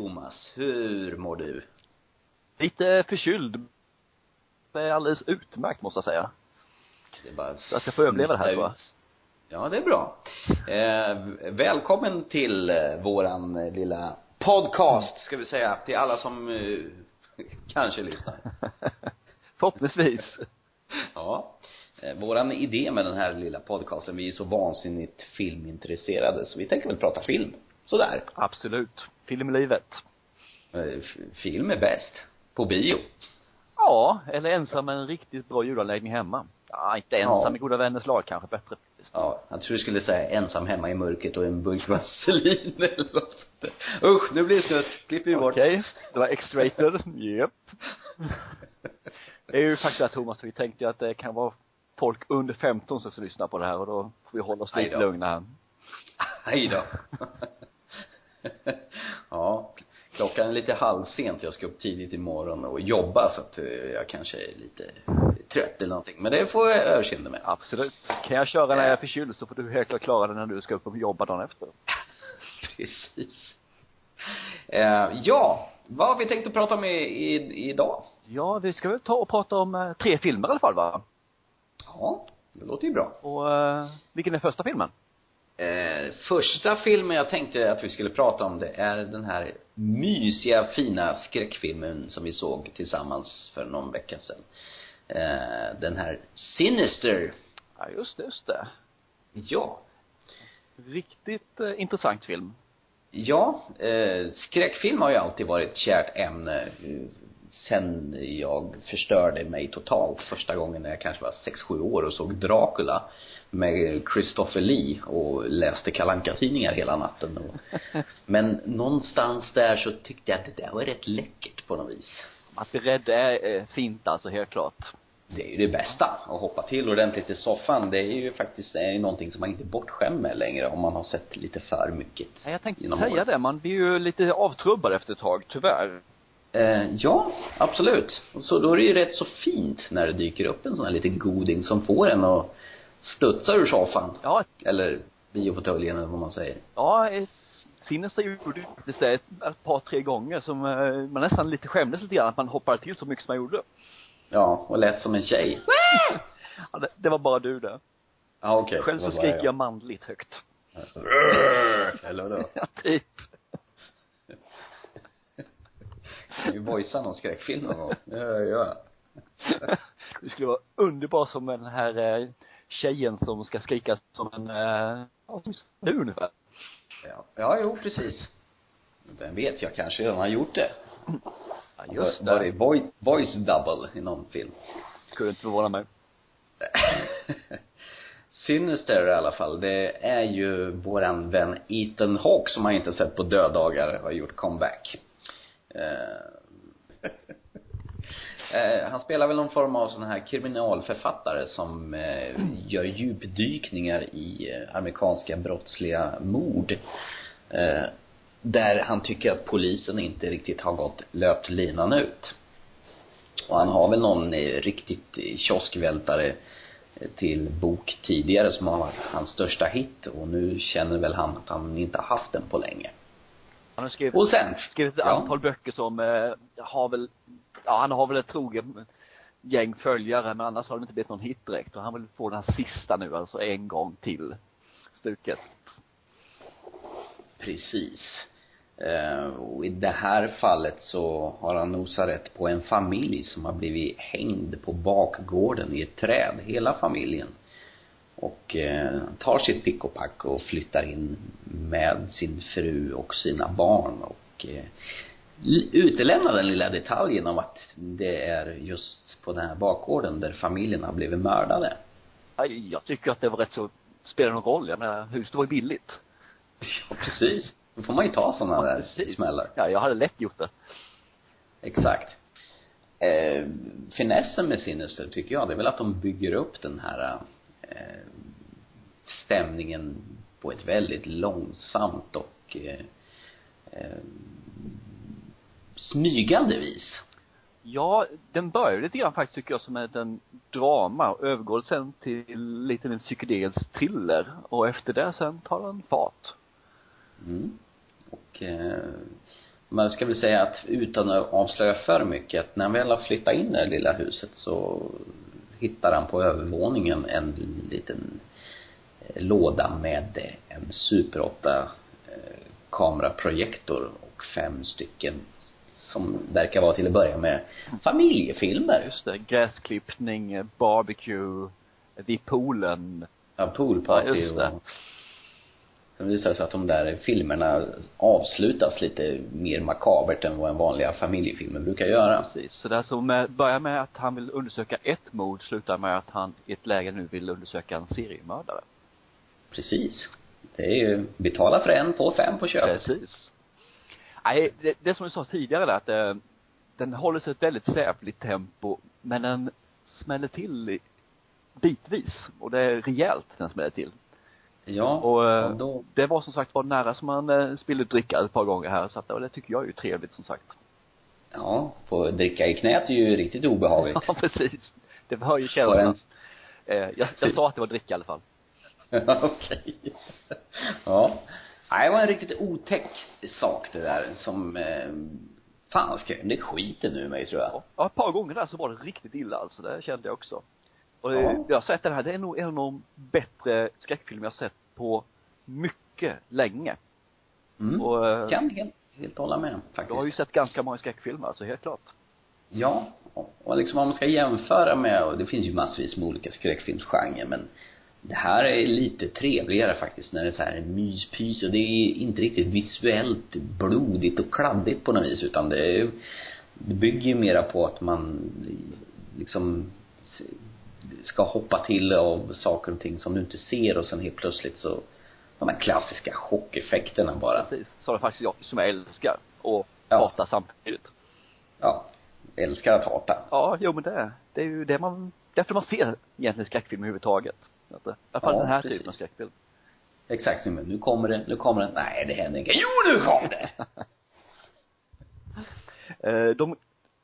Thomas. Hur mår du? Lite förkyld. Det är alldeles utmärkt måste jag säga. Det är bara Jag ska få överleva det här, tror jag. Ja, det är bra. Eh, välkommen till eh, våran eh, lilla podcast, ska vi säga, till alla som eh, kanske lyssnar. Förhoppningsvis. Ja. Eh, våran idé med den här lilla podcasten, vi är så vansinnigt filmintresserade så vi tänker väl prata film. Sådär. Absolut. Film i livet. Eh, film är bäst. På bio. Ja, eller ensam med en riktigt bra ljudanläggning hemma. Ja, inte ensam Ja. med goda vänners lag kanske bättre. Ja, jag tror du skulle säga ensam hemma i mörkret och en burk vaselin eller något sånt där. Usch, nu blir det snusk. Klipper vi bort. Okej, det var X-rated. Japp. Det är ju faktiskt att Thomas, vi tänkte ju att det kan vara folk under 15 som ska lyssna på det här och då får vi hålla oss lite lugna här. Hej då. ja, klockan är lite halvsent. Jag ska upp tidigt imorgon och jobba så att eh, jag kanske är lite trött eller någonting. Men det får jag överseende med. Absolut. Kan jag köra när jag är förkyld så får du helt klart klara det när du ska upp och jobba dagen efter. Precis. Eh, ja, vad har vi tänkt att prata om i, i, idag? Ja, vi ska väl ta och prata om eh, tre filmer i alla fall va? Ja, det låter ju bra. Och eh, vilken är första filmen? Eh, första filmen jag tänkte att vi skulle prata om det är den här mysiga, fina skräckfilmen som vi såg tillsammans för någon vecka sedan. Eh, den här Sinister. Ja, just det, just det. Ja. Riktigt eh, intressant film. Ja, eh, skräckfilm har ju alltid varit ett kärt ämne eh, sen jag förstörde mig totalt första gången när jag kanske var sex sju år och såg Dracula med Christopher Lee och läste kalanka tidningar hela natten och, men någonstans där så tyckte jag att det där var rätt läckert på något vis. Att bli rädd är eh, fint alltså, helt klart. Det är ju det bästa, att hoppa till ordentligt i soffan. Det är ju faktiskt, det är ju någonting som man inte är bortskämd med längre om man har sett lite för mycket. Ja, jag tänkte säga åren. det, man blir ju lite avtrubbad efter ett tag, tyvärr. Eh, ja, absolut. Och Så då är det ju rätt så fint när det dyker upp en sån här liten goding som får en att studsa ur soffan. Ja, Eller biofåtöljen eller vad man säger. ja, Sinister gjorde faktiskt det ett, par, tre gånger som eh, man nästan lite skämdes lite grann att man hoppade till så mycket som man gjorde. Ja, och lät som en tjej. Ja, det, det var bara du det. Ja, okej. Själv så skriker jag manligt högt. Eller vadå? Ja, typ. Kan ju voicea någon skräckfilm någon gång. Ja, ja. Du skulle vara underbar som den här eh, tjejen som ska skrika som en, eh, ja, som du ungefär. Ja, ja jo, precis. Vem vet, jag kanske redan har gjort det. Ja, just Var det det. voice, voice double i någon film? Skulle inte förvåna mig. Sinister i alla fall, det är ju våran vän Ethan Hawke som man inte sett på döddagar har gjort comeback. Eh, eh, han spelar väl någon form av sån här kriminalförfattare som eh, gör djupdykningar i amerikanska brottsliga mord. Där han tycker att polisen inte riktigt har gått löpt linan ut. Och han har väl någon riktigt kioskvältare till bok tidigare som har varit hans största hit och nu känner väl han att han inte har haft den på länge. Han har skrivit, Och sen, skrivit ett ja. antal böcker som eh, har väl, ja han har väl ett troget gäng följare men annars har det inte blivit någon hit direkt och han vill få den här sista nu alltså en gång till stuket. Precis. Eh, och i det här fallet så har han nosat rätt på en familj som har blivit hängd på bakgården i ett träd, hela familjen. Och eh, tar sitt pick och pack och flyttar in med sin fru och sina barn och eh, utelämnar den lilla detaljen om att det är just på den här bakgården där familjen har blivit mördade. Ja, Jag tycker att det var rätt så, spelar någon roll, jag menar huset var ju billigt. Ja, precis. Då får man ju ta sådana där precis. smällar. Ja, jag hade lätt gjort det. Exakt. Eh, finessen med Sinister tycker jag, det är väl att de bygger upp den här eh, stämningen på ett väldigt långsamt och eh, eh, smygande vis. Ja, den börjar lite grann faktiskt tycker jag som en drama och övergår sen till lite en psykedelisk thriller och efter det sen tar den fart. Mm. Och eh, man ska väl säga att utan att avslöja för mycket, att när han väl har flyttat in i det lilla huset så hittar han på övervåningen en liten eh, låda med en Super 8 eh, kameraprojektor och fem stycken som verkar vara till att börja med familjefilmer. Just det, gräsklippning, barbecue, vid poolen. Ja, poolparty Ja, just det. och Sen visar det sig att de där filmerna avslutas lite mer makabert än vad en vanliga familjefilmer brukar göra. Precis. Så det är så med, börjar med att han vill undersöka ett mord, slutar med att han i ett läge nu vill undersöka en seriemördare. Precis. Det är ju, betala för en, få fem på köpet. Precis. Nej, det, det som du sa tidigare där att eh, den håller sig ett väldigt sävligt tempo, men den smäller till bitvis. Och det är rejält den smäller till. Ja, Och, eh, och då, Det var som sagt var nära som man eh, spillde dricka ett par gånger här, så att, och det tycker jag är ju trevligt som sagt. ja, få dricka i knät är ju riktigt obehagligt. Ja, precis. Det hör ju känslan. den- Eh, jag, jag sa att det var dricka i alla fall. Okej. Ja. Nej, det var en riktigt otäck sak det där som, eh, fan skrämde skiten ur mig tror jag. Ja, ett par gånger där så var det riktigt illa alltså, det kände jag också. Och Ja. jag har sett den här, det är nog en av de bättre skräckfilmer jag har sett på mycket länge. Mm. Och eh, kan helt, helt hålla med faktiskt. jag har ju sett ganska många skräckfilmer, alltså helt klart. Ja, och- och liksom om man ska jämföra med, och det finns ju massvis med olika skräckfilmsgenrer men det här är lite trevligare faktiskt när det är så här myspys och det är inte riktigt visuellt blodigt och kladdigt på något vis utan det är, det bygger ju mera på att man liksom ska hoppa till av saker och ting som du inte ser och sen helt plötsligt så de här klassiska chockeffekterna bara. Precis. Så det är faktiskt jag som jag älskar och Ja. hatar samtidigt. Ja. Älskar att hata. Ja, jo men det det är ju det man, därför man ser egentligen skräckfilm överhuvudtaget. I alla fall Ja, den här precis. typen av skräckfilm. Exakt, men nu kommer det, nu kommer det, nej det händer inte. Jo nu kom det! Eh, de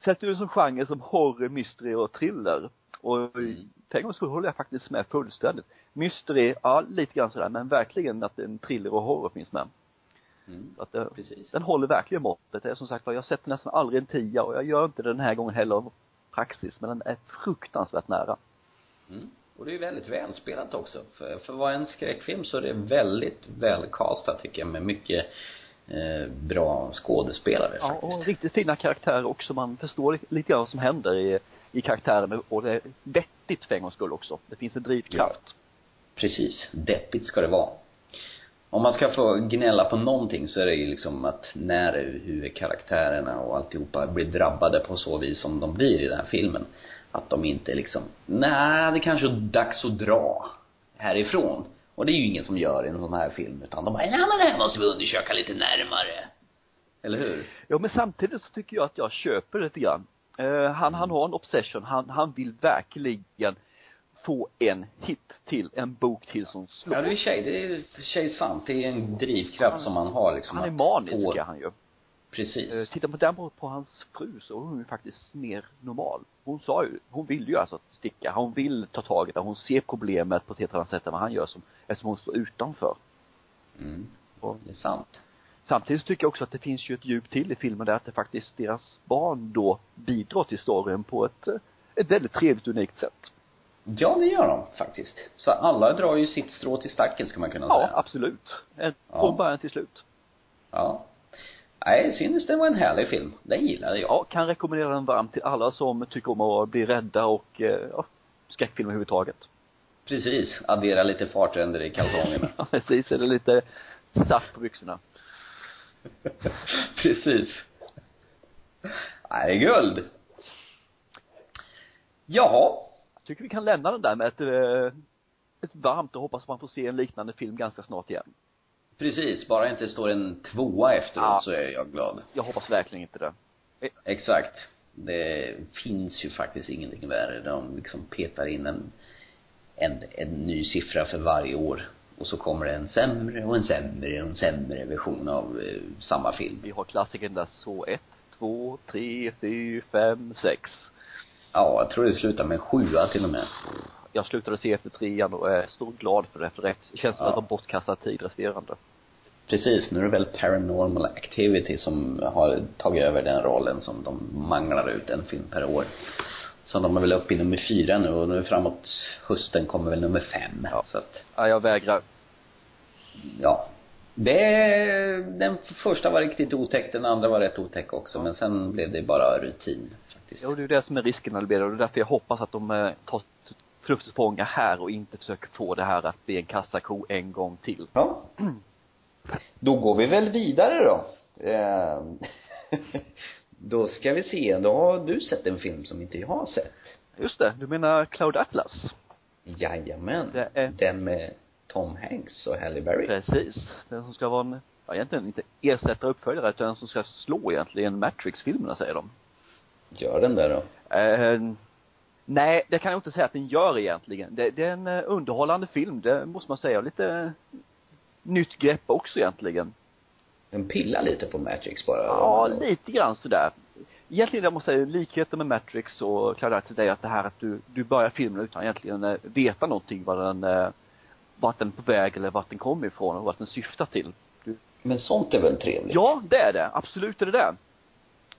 sätter ju som genre som horror, mystery och thriller. Och för en gångs skull håller jag faktiskt med fullständigt. Mystery, ja lite grann sådär, men verkligen att en thriller och horror finns med. Mm, att det, precis. den håller verkligen måttet. Det är som sagt jag sett nästan aldrig en tia och jag gör inte det den här gången heller av praxis, men den är fruktansvärt nära. Mm. Och det är väldigt välspelat också. För, för att vara en skräckfilm så är det väldigt välcastat tycker jag med mycket eh, bra skådespelare Ja, faktiskt. och riktigt fina karaktärer också. Man förstår li- lite grann vad som händer i, i karaktären och det är vettigt för en gångs skull också. Det finns en drivkraft. Precis. Deppigt ska det vara. Om man ska få gnälla på någonting så är det ju liksom att när huvudkaraktärerna och alltihopa blir drabbade på så vis som de blir i den här filmen. Att de inte liksom, nej det kanske är dags att dra härifrån. Och det är ju ingen som gör i en sån här film utan de bara, nej men det här måste vi undersöka lite närmare. Eller hur? Ja, men samtidigt så tycker jag att jag köper lite grann. Eh, han, han har en obsession. Han, han vill verkligen få en hit till, en bok till som slår. Ja det är sig, det är för sig sant. Det är en drivkraft som man har liksom han är manisk få- är han ju. Precis. Eh, Tittar man däremot på hans fru så är hon ju faktiskt mer normal. Hon sa ju, hon vill ju alltså sticka. Hon vill ta tag i det. Hon ser problemet på ett helt annat sätt än vad han gör som, eftersom hon står utanför. Mm. Och Det är sant. Samtidigt tycker jag också att det finns ju ett djup till i filmen där att det faktiskt deras barn då bidrar till storyn på ett, ett väldigt trevligt unikt sätt. Ja, det gör de faktiskt. Så alla drar ju sitt strå till stacken ska man kunna Ja, säga. absolut. En, Ja. Från början till slut. Ja. Nej, synes det var en härlig film. Den gillade jag. Ja, kan rekommendera den varmt till alla som tycker om att bli rädda och, eh, ja, skräckfilm överhuvudtaget. Precis. Addera lite fartränder i kalsongerna. Ja, precis. Eller lite saft på byxorna. Precis. Nej, det är guld. Jaha. Jag tycker vi kan lämna den där med ett, eh, ett varmt och hoppas man får se en liknande film ganska snart igen. Precis. Bara inte står en tvåa efteråt Ja. så är jag glad. Jag hoppas verkligen inte det. Exakt. Det finns ju faktiskt ingenting värre. De liksom petar in en, en, en ny siffra för varje år. Och så kommer det en sämre och en sämre och en sämre version av eh, samma film. Vi har klassikern där så ett, två, tre, fyra, fem, sex. Ja, jag tror det slutar med en sjua till och med. Jag slutade se efter trean och är så glad för det, för rätt. Det känns som Ja. var bortkastad tid resterande. Precis, nu är det väl Paranormal Activity som har tagit över den rollen som de manglar ut en film per år. Så de är väl uppe i nummer fyra nu och nu framåt hösten kommer väl nummer fem. Ja. Så att, Ja, jag vägrar. ja. Det, den första var riktigt otäck, den andra var rätt otäck också, men sen blev det bara rutin faktiskt. Jo, det är det som är risken det. Och det är därför jag hoppas att de eh, tar förnuftsfångar här och inte försöker få det här att bli en kassako en gång till. Ja. Då går vi väl vidare då. Eh, då ska vi se, då har du sett en film som inte jag har sett. Just det, du menar Cloud Atlas? Jajamän. Det är- Den med Tom Hanks och Halle Berry. Precis. Den som ska vara en, ja egentligen inte ersätta uppföljare utan den som ska slå egentligen Matrix-filmerna säger de. Gör den där då. Eh, nej, det kan jag inte säga att den gör egentligen. Det, det är en eh, underhållande film, det måste man säga. Lite nytt grepp också egentligen. Den pillar lite på Matrix bara. Ja, lite grann sådär. Egentligen, jag måste säga, likheten med Matrix och Cloud Atlas är att det här att du, du börjar filmen utan egentligen eh, veta någonting vad den, eh, vart den är på väg eller vart den kommer ifrån och vart den syftar till. Du, Men sånt är väl trevligt? Ja, det är det. Absolut är det det.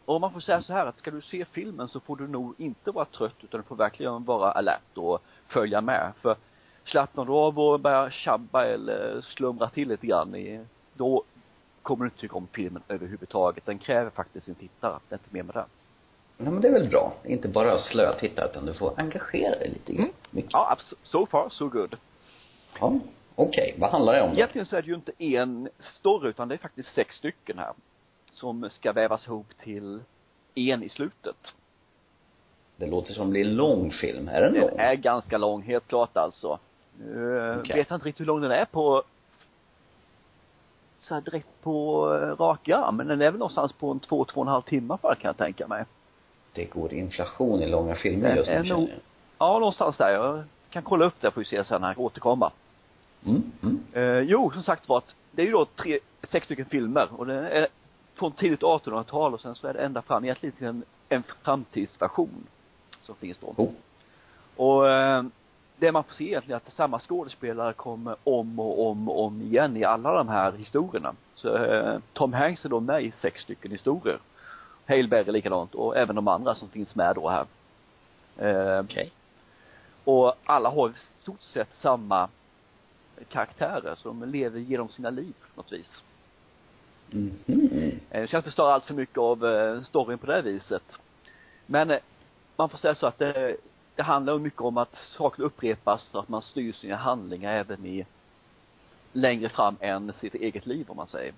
Och man får säga så här att ska du se filmen så får du nog inte vara trött utan du får verkligen vara alert och följa med. För slappnar du av och börjar tjabba eller slumra till lite grann i, då kommer du inte tycka om filmen överhuvudtaget. Den kräver faktiskt sin tittare. Det är inte mer med det. Nej men det är väl bra. Inte bara slötitta utan du får engagera dig lite grann. Mycket. Ja, abs- so far so good. Ja. Okej, vad handlar det om då? Egentligen så är det ju inte en story utan det är faktiskt sex stycken här. Som ska vävas ihop till en i slutet. Det låter som det blir en lång film. Är den Den lång? är ganska lång, helt klart alltså. Nu Okej. vet jag inte riktigt hur lång den är på så här direkt på eh, rak arm, men den är väl någonstans på en två, två och en halv timme för kan jag tänka mig. Det går inflation i långa filmer just nu känner jag. Ja, någonstans där. Jag kan kolla upp det får vi se sen när jag återkommer. Mm, mm. Eh, jo, som sagt var att det är ju då tre, sex stycken filmer och det är från tidigt 1800-tal och sen så är det ända fram egentligen en, en framtidsversion som finns då. Oh. Och eh, det man får se egentligen är att samma skådespelare kommer om och om och om igen i alla de här historierna. Så eh, Tom Hanks är då med i sex stycken historier. Hale Berry likadant och även de andra som finns med då här. Eh, Okej. och alla har i stort sett samma karaktärer, så de lever genom sina liv på något vis. Mhm. Eh, Jag ska inte förstöra allt för mycket av eh, storyn på det viset. Men eh, man får säga så att det, det handlar mycket om att saker upprepas och att man styr sina handlingar även i längre fram än sitt eget liv om man säger.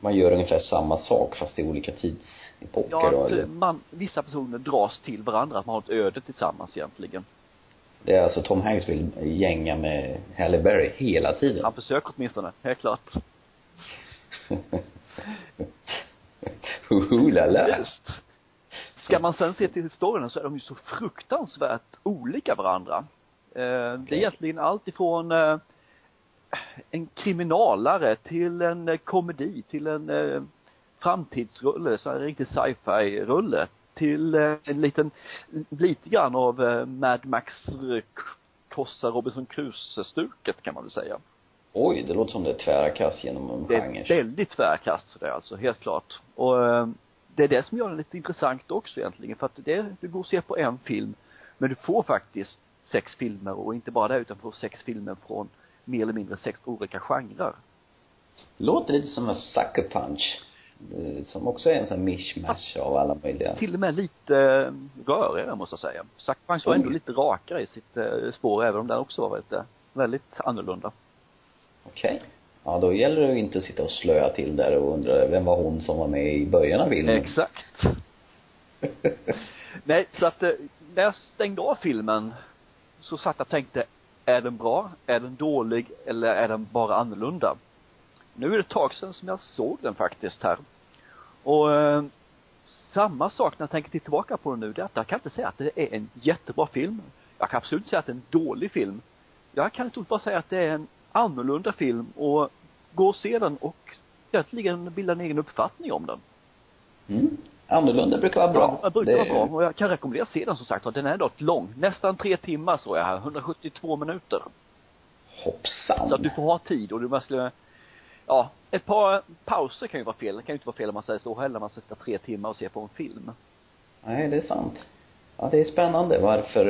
Man gör ungefär samma sak fast i olika tidsepoker Ja, då, att eller? man, vissa personer dras till varandra, att man har ett öde tillsammans egentligen. Det är alltså Tom Hanks vill gänga med Halle Berry hela tiden? Han försöker åtminstone, helt klart. Hulala. Just. Ska man sen se till historien så är de ju så fruktansvärt olika varandra. Eh, Det är egentligen allt ifrån eh, en kriminalare till en eh, komedi, till en eh, framtidsrulle, så en riktig sci-fi-rulle, till eh, en liten, lite grann av eh, Mad Max Kossa Robinson Crusoe-stuket kan man väl säga. Oj, det låter som det är tvära kast genom en Det är genre. väldigt tvärkast det är alltså, helt klart. Och det är det som gör den lite intressant också egentligen, för att det, du går och ser på en film, men du får faktiskt sex filmer och inte bara det utan får sex filmer från mer eller mindre sex olika genrer. Låter lite som en sucker punch. eh, Som också är en sån mishmash av alla möjliga. Till och med lite eh, rörigare måste jag säga. Sackbanks var ändå lite rakare i sitt eh, spår, även om den också var lite, väldigt annorlunda. Okej. Ja, då gäller det ju inte att sitta och slöa till där och undra vem var hon som var med i början av filmen? Exakt. Nej, så att eh, när jag stängde av filmen så satt jag och tänkte, är den bra? Är den dålig? Eller är den bara annorlunda? Nu är det ett tag sedan som jag såg den faktiskt här. Och eh, samma sak när jag tänker tillbaka på den nu, det är att jag kan inte säga att det är en jättebra film. Jag kan absolut inte säga att det är en dålig film. Jag kan i stort bara säga att det är en annorlunda film och gå och se den och egentligen bilda en egen uppfattning om den. Mm. Annorlunda brukar vara bra. Ja, det brukar Det- vara bra. Och jag kan rekommendera att se den som sagt Den är dock lång. Nästan tre timmar så jag här. 172 minuter. Hoppsan. Så att du får ha tid och du måste ja, ett par pauser kan ju vara fel. Det kan ju inte vara fel om man säger så heller, om man ska sitta tre timmar och se på en film. Nej, det är sant. Ja, det är spännande varför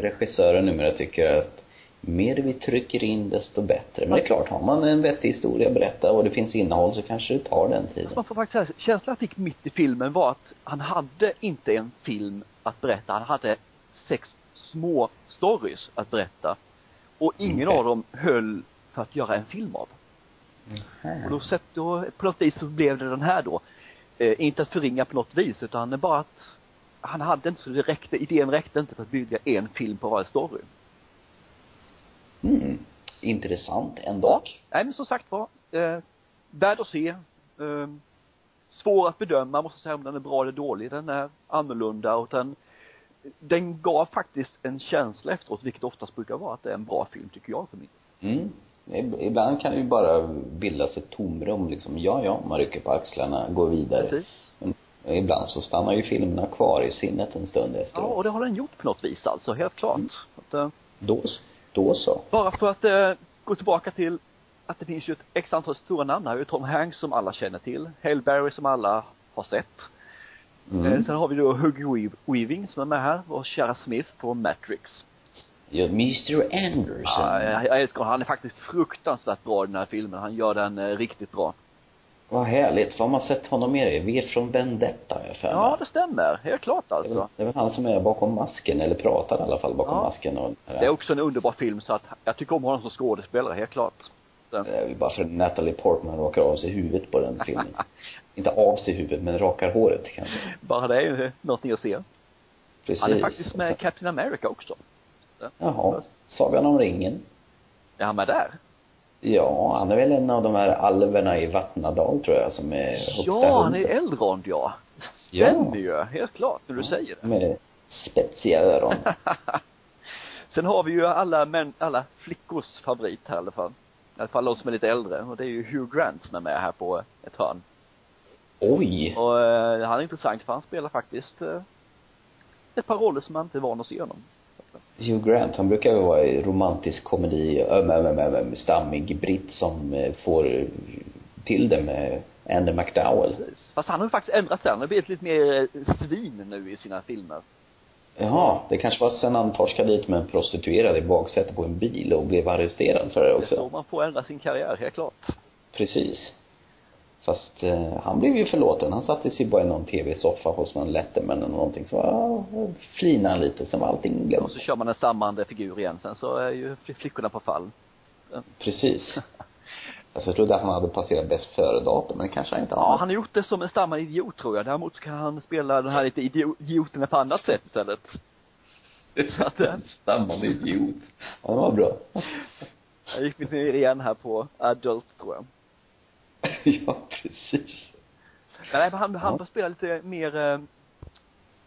regissörer numera tycker att mer vi trycker in desto bättre. Men det är klart, har man en vettig historia att berätta och det finns innehåll så kanske det tar den tiden. Man får faktiskt säga, känslan jag fick mitt i filmen var att han hade inte en film att berätta. Han hade sex små stories att berätta. Och ingen Okej. av dem höll för att göra en film av. Mm. Och då sett, då, på något vis så blev det den här då. Eh, inte att förringa på något vis, utan bara att han hade inte så det räckte, idén räckte inte för att bygga en film på varje story. Mm. Intressant ändå. Nej men som sagt var, eh, värd att se. Eh, svår att bedöma, måste säga om den är bra eller dålig. Den är annorlunda och den, den gav faktiskt en känsla efteråt, vilket oftast brukar vara att det är en bra film tycker jag för min Mm. Ib- Ibland kan det ju bara bildas ett tomrum liksom. Ja, ja, man rycker på axlarna, går vidare. Precis. Men ibland så stannar ju filmerna kvar i sinnet en stund Ja, efteråt. och det har den gjort på något vis alltså, helt klart. Att, eh, Då, då så. bara för att eh, gå tillbaka till att det finns ju ett x antal stora namn här. Tom Hanks som alla känner till. Hail Berry som alla har sett. Eh, Mm. sen har vi då Weav- Weaving som är med här och Shara Smith från Matrix. Ja, Mr Anderson. Ja, jag, jag älskar honom. Han är faktiskt fruktansvärt bra i den här filmen. Han gör den eh, riktigt bra. Vad härligt. Vad har man sett honom med i? V från Vendetta, jag för. Ja, det stämmer. Helt klart Det är, väl, alltså. det är väl han som är bakom masken, eller pratar i alla fall bakom Ja. masken och Det är också en underbar film så att jag tycker om honom som skådespelare, helt klart. Det är bara för att Natalie Portman rakar av sig huvudet på den filmen. Inte av sig huvudet, men rakar håret kanske. Bara det är ju någonting att se. Precis. Han är faktiskt med i Captain America också. Jaha. Sagan om ringen. Är han med där? Ja, han är väl en av de här alverna i Vattnadal tror jag som är högsta Ja, han är. Elrond ja. Ja. Stämmer ju, helt klart, när du säger det. Med spetsiga öron. Sen har vi ju alla män, alla flickors favorit här i alla fall. I alla fall de som är lite äldre. Och det är ju Hugh Grant som är med här på ett hörn. Oj! Och eh, han är intressant för han spelar faktiskt eh, ett par roller som man inte är van att se honom. Hugh Grant, han brukar väl vara i romantisk komedi, öm, öm, öm, öm, stammig britt som eh, får till det med Andy McDowell. Fast han har ju faktiskt ändrat sig. Han har blivit lite mer eh, svin nu i sina filmer. Jaha, det kanske var sen han torskade dit med en prostituerad i baksätet på en bil och blev arresterad för det Det är också. så man får ändra sin karriär, helt klart. Precis. Fast eh, han blev ju förlåten. Han satte sig bara i någon tv-soffa hos någon letterman eller någonting. Så ja, flinade han lite, sen var allting Och glömt. så kör man en stammande figur igen. Sen så är ju fl- flickorna på fall. Precis. Fast jag trodde att han hade passerat bäst före-datum, men det kanske han inte Ja, har. han har gjort det som en stammande idiot tror jag. Däremot så kan han spela den här lite idio- idioterna på annat sätt istället. Eh, Stammande idiot. Ja, det var bra. jag gick lite ner igen här på adult tror jag. ja, precis. Nej, men han, han Ja. får spela lite mer, eh,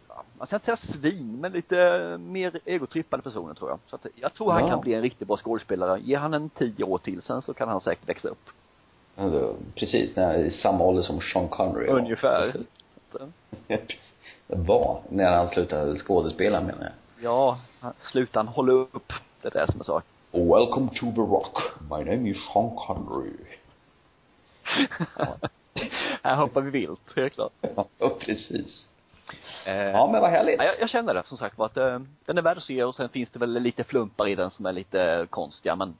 ja, man ska inte säga svin, men lite mer egotrippade personer tror jag. Så att jag tror han Ja. kan bli en riktigt bra skådespelare. Ge han en tio år till sen så kan han säkert växa upp. Alltså, precis, när i samma ålder som Sean Connery. Ungefär. Ja, precis. Var, när han slutade skådespela menar jag. Ja, han- sluta han hålla upp. Det är det som är saken. Welcome to the rock. My name is Sean Connery. här hoppar vi vilt, helt klart. Ja, precis. Eh, Ja, men vad härligt. Ja, jag, jag känner det som sagt var att eh, den är värd att se och sen finns det väl lite plumpar i den som är lite konstiga men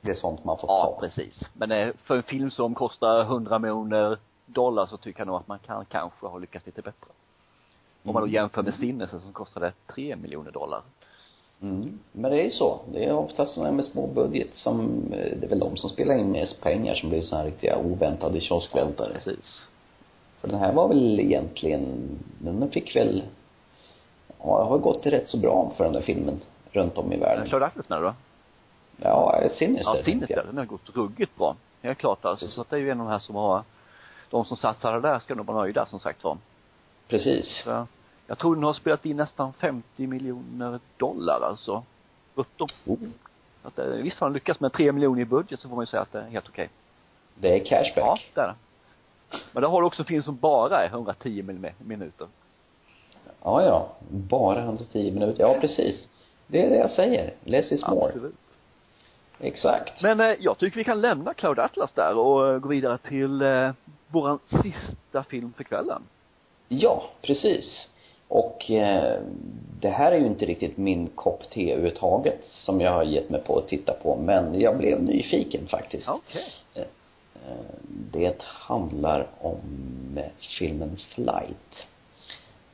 Det är sånt man får ja, ta. precis. Men eh, för en film som kostar 100 miljoner dollar så tycker jag nog att man kan kanske ha lyckats lite bättre. Om man då Mm. jämför med Sinnesen som kostade 3 miljoner dollar. Mm. Men det är ju så. Det är oftast sådana med små budget som, eh, det är väl de som spelar in mest pengar som blir sådana här riktiga oväntade kioskvältare. Precis. För den här var väl egentligen, den fick väl, ja, det har gått rätt så bra för den där filmen runt om i världen. Claude Atlas med då? Ja, Sinister Ja, Sinister, den har gått ruggigt bra. Helt klart alltså. Så att det är ju en av de här som har, de som satsade där ska nog vara nöjda som sagt var. Precis. Så, jag tror den har spelat in nästan 50 miljoner dollar alltså. Brutto. Oh, Att, eh, visst har den lyckats med 3 miljoner i budget så får man ju säga att det är helt okej. det är cashback. Ja, det är det. Men det har du också film som bara är 110 min- minuter. Ja, ja. Bara 110 minuter. Ja, precis. Det är det jag säger. Less is more. Absolut. Exakt. Men eh, jag tycker vi kan lämna Cloud Atlas där och eh, gå vidare till eh, våran sista film för kvällen. Ja, precis. Och eh, det här är ju inte riktigt min kopp te överhuvudtaget som jag har gett mig på att titta på, men jag blev nyfiken faktiskt. Okej. Eh, det handlar om eh, filmen Flight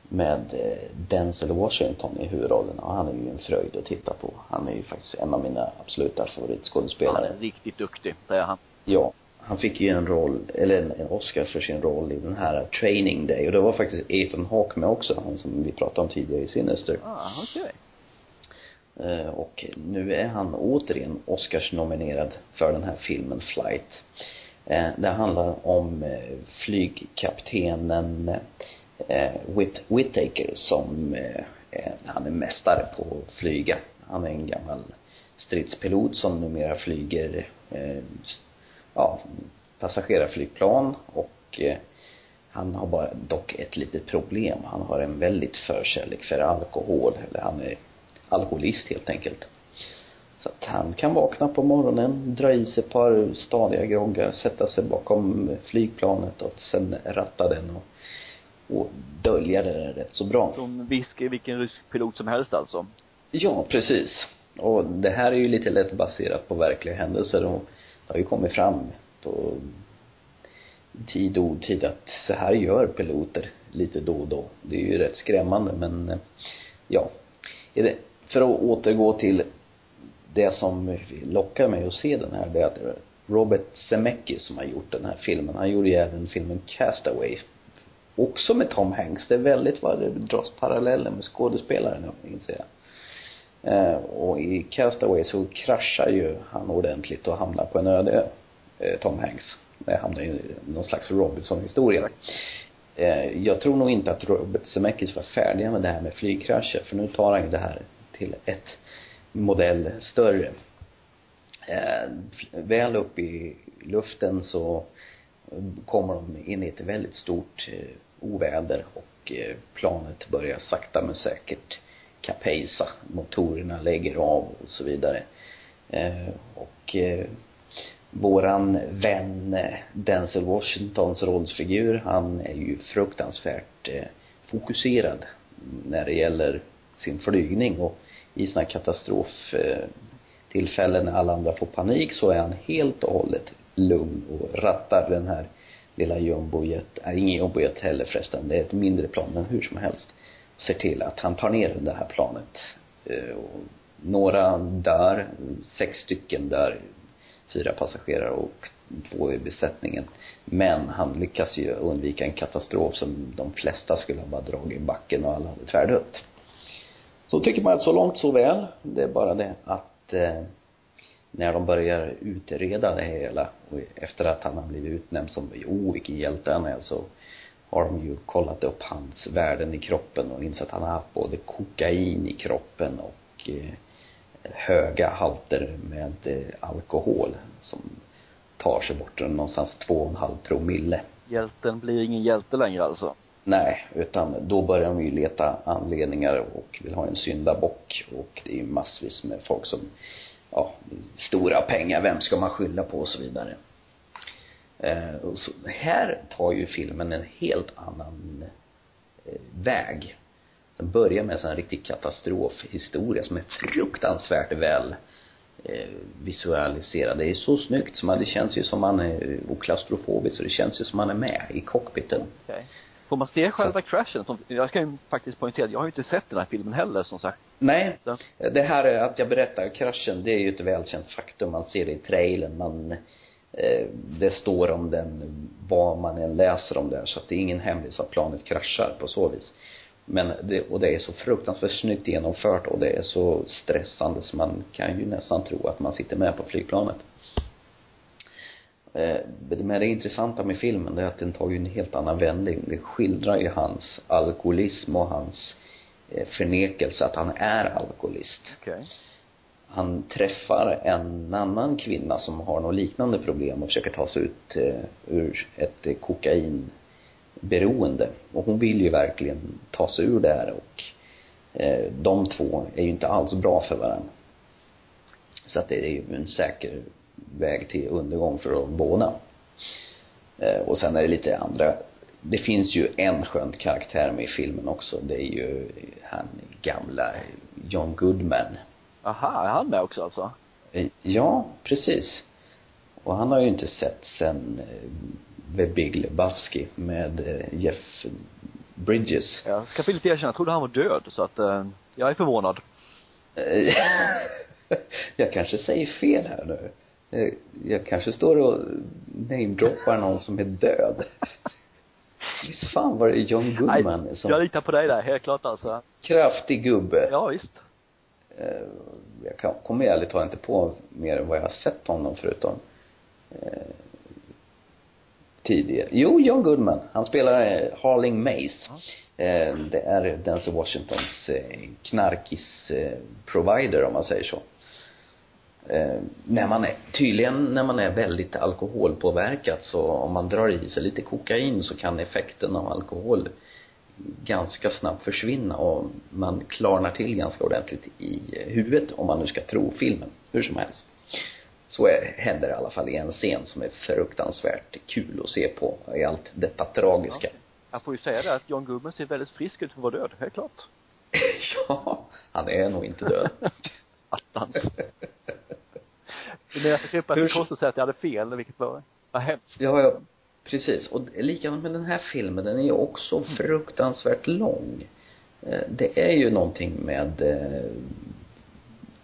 med eh, Denzel Washington i huvudrollen och han är ju en fröjd att titta på. Han är ju faktiskt en av mina absoluta Han favoritskådespelare. är riktigt duktig, det är han. Ja. Han fick ju en roll, eller en, Oscar för sin roll i den här Training Day och det var faktiskt Ethan Hawke med också, han som vi pratade om tidigare i Sinister. Ah, okej. Eh, Och nu är han återigen Oscars nominerad för den här filmen Flight. Eh, Det handlar om eh, flygkaptenen eh, Whit Whittaker som, han är mästare på att flyga. Han är en gammal stridspilot som numera flyger, ja, passagerarflygplan och eh, han har bara dock ett litet problem. Han har en väldigt förkärlek för alkohol, eller han är alkoholist helt enkelt. Så att han kan vakna på morgonen, dra i sig ett par stadiga groggar, sätta sig bakom flygplanet och sen ratta den och, och dölja det där rätt så bra. Som viskar vilken rysk pilot som helst alltså. Ja, precis. Och det här är ju lite lätt baserat på verkliga händelser och det har ju kommit fram på tid och otid att så här gör piloter lite då och då. Det är ju rätt skrämmande men eh, ja. Är det, för att återgå till det som lockar mig att se den här, det är att Robert Zemeckis som har gjort den här filmen, han gjorde ju även filmen Castaway. Också med Tom Hanks. Det är väldigt vad det dras paralleller med skådespelaren, inser jag. Eh, och i Castaway så kraschar ju han ordentligt och hamnar på en öde ö, eh, Tom Hanks. Det hamnar ju i någon slags Robinson-historia. Eh, jag tror nog inte att Robert Zemeckis var färdig med det här med flygkrascher, för nu tar han ju det här till ett modell större. Eh, väl upp i luften så kommer de in i ett väldigt stort eh, oväder och eh, planet börjar sakta men säkert kapejsa. Motorerna lägger av och så vidare. Eh, och eh, våran vän eh, Denzel Washingtons rollsfigur, han är ju fruktansvärt eh, fokuserad när det gäller sin flygning och i sådana katastroftillfällen eh, när alla andra får panik så är han helt och hållet lugn och rattar den här lilla jumbojet, är ingen jumbojet heller förresten, det är ett mindre plan men hur som helst ser till att han tar ner det här planet. Eh, och några dör, sex stycken dör, fyra passagerare och två i besättningen. Men han lyckas ju undvika en katastrof som de flesta skulle ha bara dragit i backen och alla hade tvärdött. Så tycker man att så långt så väl. Det är bara det att eh, när de börjar utreda det hela och efter att han har blivit utnämnd som, jo, vilken hjälte han är så har de ju kollat upp hans värden i kroppen och insett att han har haft både kokain i kroppen och eh, höga halter med eh, alkohol som tar sig bort någonstans två och en halv promille. Hjälten blir ingen hjälte längre alltså. Nej, utan då börjar de ju leta anledningar och vill ha en syndabock och det är ju massvis med folk som, ja, stora pengar, vem ska man skylla på och så vidare. Eh, och så, här tar ju filmen en helt annan eh, väg. Den börjar med en sån här riktig katastrofhistoria som är fruktansvärt väl eh, visualiserad. Det är så snyggt så man, det känns ju som man är oklaustrofobisk så det känns ju som man är med i cockpiten. Okej. Får man se själva crashen? Som, jag kan ju faktiskt poängtera jag har ju inte sett den här filmen heller som sagt. Nej, Så. det här är att jag berättar kraschen, det är ju ett välkänt faktum. Man ser det i trailern, man eh, Eh, det står om den vad man än läser om den så att det är ingen hemlis att planet kraschar på så vis. Men det, och det är så fruktansvärt snyggt genomfört och det är så stressande så man kan ju nästan tro att man sitter med på flygplanet. Eh, men det intressanta med filmen det är att den tar ju en helt annan vändning. Det skildrar ju hans alkoholism och hans eh, förnekelse att han är alkoholist. Okay. Han träffar en annan kvinna som har något liknande problem och försöker ta sig ut eh, ur ett kokainberoende. Och hon vill ju verkligen ta sig ur det här och eh, de två är ju inte alls bra för varandra. så att det är ju en säker väg till undergång för dem båda. Eh, och sen är det lite andra det finns ju en skön karaktär med i filmen också. Det är ju han gamla John Goodman. Aha, är han med också alltså? Eh, ja, precis. Och han har ju inte sett sen eh, The Big Lebowski med eh, Jeff Bridges. Jag ska villigt erkänna, jag trodde han var död så att, eh, jag är förvånad. jag kanske säger fel här nu. Jag kanske står och namedroppar någon som är död. Visst fan var det John Goodman Nej, som... Jag litar på dig där, helt klart alltså. Kraftig gubbe. Ja, visst. Eh, jag kommer ärligt talat inte på mer än vad jag har sett honom förutom eh, tidigare. Jo, John Goodman. Han spelar eh, Harling Mace. Eh, det är Denzel Washingtons eh, knarkis eh, provider om man säger så eh, när man är, tydligen när man är väldigt alkoholpåverkad så om man drar i sig lite kokain så kan effekten av alkohol ganska snabbt försvinna och man klarnar till ganska ordentligt i huvudet om man nu ska tro filmen, hur som helst. Så är, händer i alla fall i en scen som är fruktansvärt kul att se på i allt detta tragiska. Ja. Jag får ju säga det att John Goodman ser väldigt frisk ut för att vara död, helt klart. ja, han är nog inte död. Attans. Men jag kostade att säga att jag hade fel, vilket var, var hemskt. Ja, ja, precis. Och likadant med den här filmen, den är ju också mm. fruktansvärt lång. Eh, det är ju någonting med eh,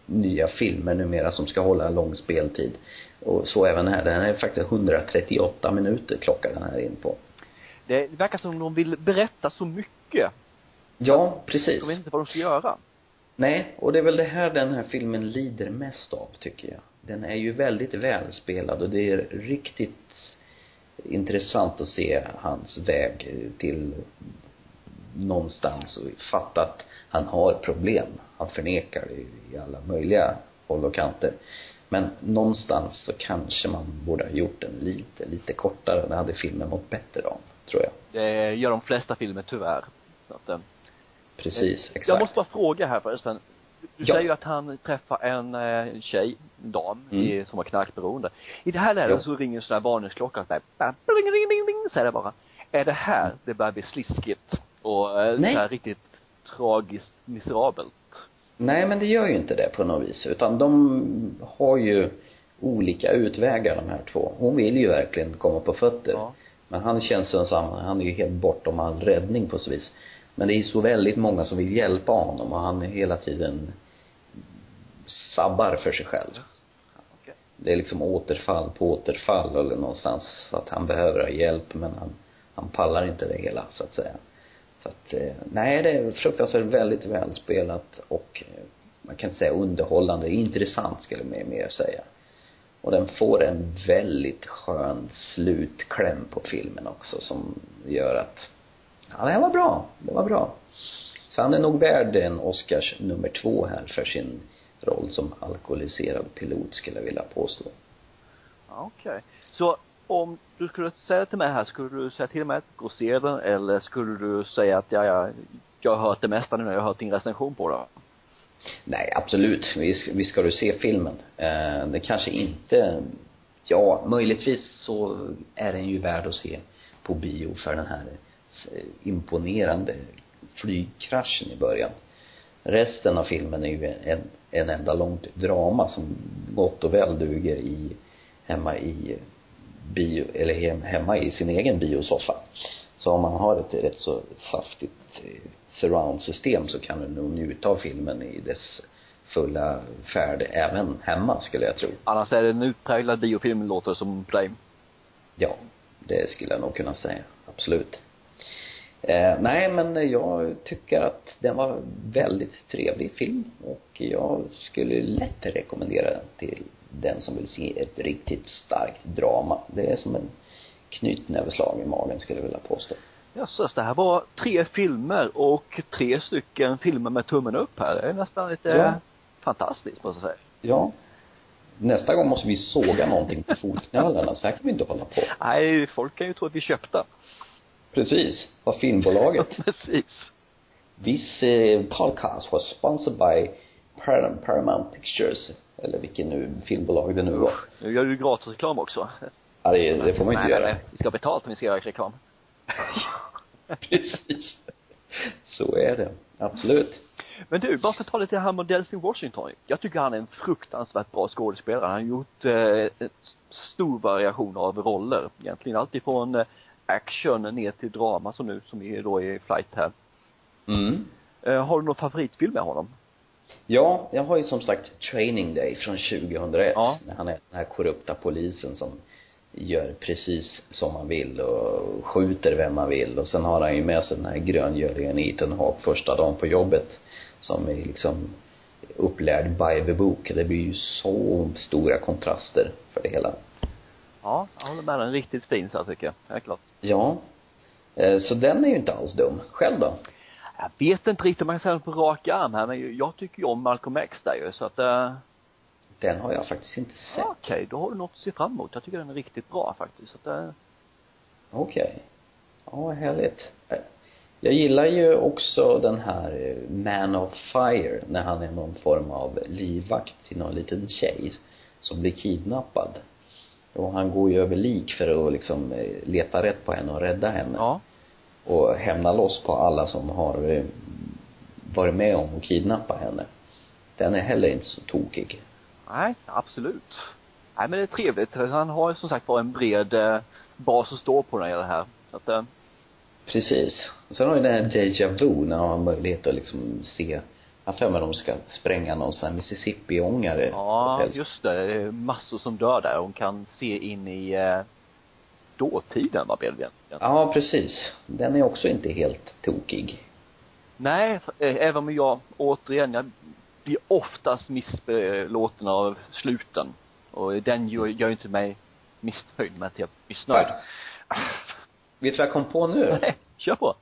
nya filmer numera som ska hålla lång speltid. Och så även här, den är faktiskt 138 minuter klockar den här in på. Det verkar som de vill berätta så mycket. Ja, precis. De vet inte vad de ska göra. Nej, och det är väl det här den här filmen lider mest av, tycker jag. Den är ju väldigt välspelad och det är riktigt intressant att se hans väg till någonstans och fatta att han har problem. Han förnekar det i alla möjliga håll och kanter. Men någonstans så kanske man borde ha gjort den lite, lite kortare. Det hade filmen mått bättre av, tror jag. Det gör de flesta filmer tyvärr. Så att, Precis, exakt. Jag måste bara fråga här förresten. Du ja. säger ju att han träffar en eh, tjej, en dam, mm. i, som har knarkberoende. I det här läget ja. så ringer en sån här varningsklocka, så bling, säger det bara. Är det här mm. det börjar bli sliskigt och eh, Nej. så här riktigt tragiskt miserabelt? Nej, men det gör ju inte det på något vis, utan de har ju olika utvägar de här två. Hon vill ju verkligen komma på fötter. Ja. Men han känns som han är ju helt bortom all räddning på så vis. Men det är så väldigt många som vill hjälpa honom och han är hela tiden sabbar för sig själv. Det är liksom återfall på återfall eller någonstans så att han behöver ha hjälp men han, han pallar inte det hela så att säga. Så att, eh, nej det är fruktansvärt väldigt välspelat och eh, man kan inte säga underhållande, intressant skulle man mer säga. Och den får en väldigt skön slutkläm på filmen också som gör att Ja, det var bra. Det var bra. Så han är nog värd en Oscars nummer två här för sin roll som alkoholiserad pilot skulle jag vilja påstå. Okej. Okay. Så om du skulle säga till mig här, skulle du säga till mig att gå och se den eller skulle du säga att ja, ja, jag har hört det mesta nu när jag har hört din recension på den? Nej, absolut. Visst, visst ska du se filmen. Eh, det kanske inte, ja, möjligtvis så är den ju värd att se på bio för den här imponerande flygkraschen i början. Resten av filmen är ju en, en enda långt drama som gott och väl duger i, hemma i bio, eller hem, hemma i sin egen biosoffa. Så om man har ett rätt så saftigt eh, surroundsystem så kan du nog njuta av filmen i dess fulla färd även hemma skulle jag tro. Annars är det en utpräglad biofilm låter det som dig. Ja, det skulle jag nog kunna säga. Absolut. Eh, nej, men jag tycker att den var väldigt trevlig film och jag skulle lätt rekommendera den till den som vill se ett riktigt starkt drama. Det är som en knytnäveslag i magen skulle jag vilja påstå. Jösses, det här var tre filmer och tre stycken filmer med tummen upp här. Det är nästan lite ja. fantastiskt måste jag säga. Ja. Nästa gång måste vi såga någonting på fotknölarna, så här kan vi inte hålla på. Nej, folk kan ju tro att vi köpta. Precis. Vad filmbolaget. Precis. This uh, podcast was sponsored by Paramount Pictures Eller vilken nu, filmbolag det nu var. Nu gör du gratis reklam också. Ja, det, det får man inte nej, göra. Nej, vi ska ha betalt om vi ska göra reklam. Precis. Så är det. Absolut. Men du, bara för att ta lite här med Denzel Washington. Jag tycker han är en fruktansvärt bra skådespelare. Han har gjort eh, stor variation av roller. Egentligen alltifrån eh, action ner till drama som nu, som är då i flight här. Mm. Eh, har du någon favoritfilm med honom? Ja, jag har ju som sagt Training Day från 2001. Ja. När han är den här korrupta polisen som gör precis som man vill och skjuter vem man vill. Och sen har han ju med sig den här gröngöringen Ethan Hawke första dagen på jobbet. Som är liksom upplärd by the book. Det blir ju så stora kontraster för det hela. Ja, jag håller med dig. En riktigt fin så här, tycker jag. Helt klart. Ja. Eh, Så den är ju inte alls dum. Själv då? Jag vet inte riktigt om man kan säga på rak arm här, men jag tycker ju om Malcolm X där ju, så att eh, Den har jag faktiskt inte sett. ja, okej, då har du något att se fram emot. Jag tycker den är riktigt bra faktiskt. Så att, eh, Okej. Ja, vad härligt. Jag gillar ju också den här Man of Fire när han är någon form av livvakt till någon liten tjej som blir kidnappad. Och han går ju över lik för att liksom eh, leta rätt på henne och rädda henne. ja. Och hämna loss på alla som har eh, varit med om att kidnappa henne. Den är heller inte så tokig. Nej, absolut. Nej, men det är trevligt. Han har som sagt var en bred eh, bas att stå på när det gäller det här. Så att, eh, Precis. Sen har ju den här Deja Vu när man har möjlighet att liksom se jag för mig de ska spränga någon sån här Mississippi-ångare ja, ett just det. Det är massor som dör där. Hon kan se in i eh, dåtiden, blir det egentligen? Ja, precis. Den är också inte helt tokig. Nej, eh, även om jag, återigen, jag blir oftast missbelåten av sluten. Och den gör, gör inte mig missnöjd med att jag är missnöjd. Vet du vad jag kom på nu? Nej, kör på.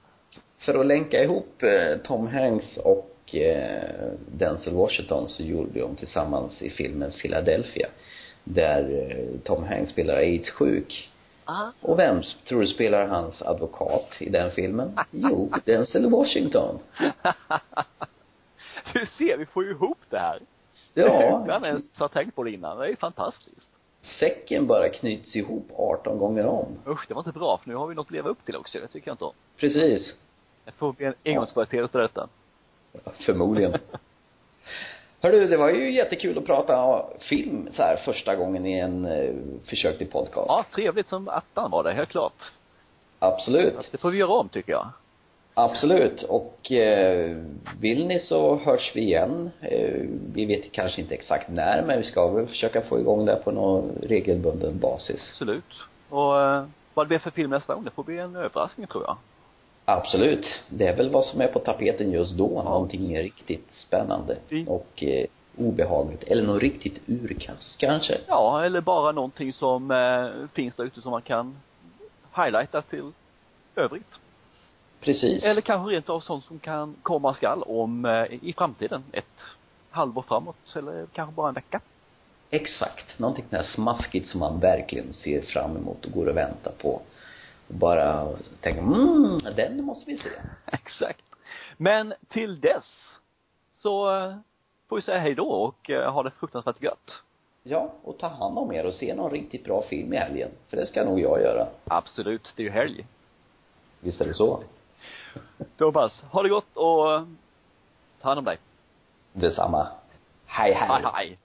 För att länka ihop eh, Tom Hanks och eh, Denzel Washington så gjorde de tillsammans i filmen Philadelphia. Där eh, Tom Hanks spelar aids-sjuk. Ah. Och vem tror du spelar hans advokat i den filmen? Jo, Denzel Washington. Du ser, vi får ju ihop det här. Ja. Utan ens ha tänkt på det innan. Det är ju fantastiskt. Säcken bara knyts ihop 18 gånger om. Usch, det var inte bra, för nu har vi något att leva upp till också. Det tycker jag inte om. Precis. Det får bli en engångsföreteelse detta. Förmodligen. Hörru, det var ju jättekul att prata film så här första gången i en eh, försök till podcast. Ja, trevligt som attan var det, helt klart. Absolut. Det får vi göra om, tycker jag. Absolut. Och eh, vill ni så hörs vi igen. Eh, vi vet kanske inte exakt när, men vi ska väl försöka få igång det på någon regelbunden basis. Absolut. Och eh, vad det blir för film nästa gång, det får bli en överraskning, tror jag. Absolut. Det är väl vad som är på tapeten just då. Någonting riktigt spännande. Mm. Och eh, obehagligt. Eller något riktigt urkast kanske. Ja, eller bara någonting som eh, finns där ute som man kan highlighta till övrigt. Precis. Eller kanske rent av sånt som kan komma skall om eh, i framtiden. Ett halvår framåt eller kanske bara en vecka. Exakt. Någonting där smaskigt som man verkligen ser fram emot och går och väntar på. Och bara tänker, mm, den måste vi se. Exakt. Men till dess så eh, får vi säga hej då och eh, ha det fruktansvärt gött. Ja, och ta hand om er och se någon riktigt bra film i helgen. För det ska nog jag göra. Absolut, det är ju helg. Visst är det så? Thomas, ha det gott och eh, ta hand om dig. Detsamma. Hej, hej. Hej, hej.